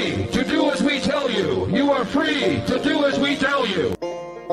free to do as we tell you. You are free to do as we tell you.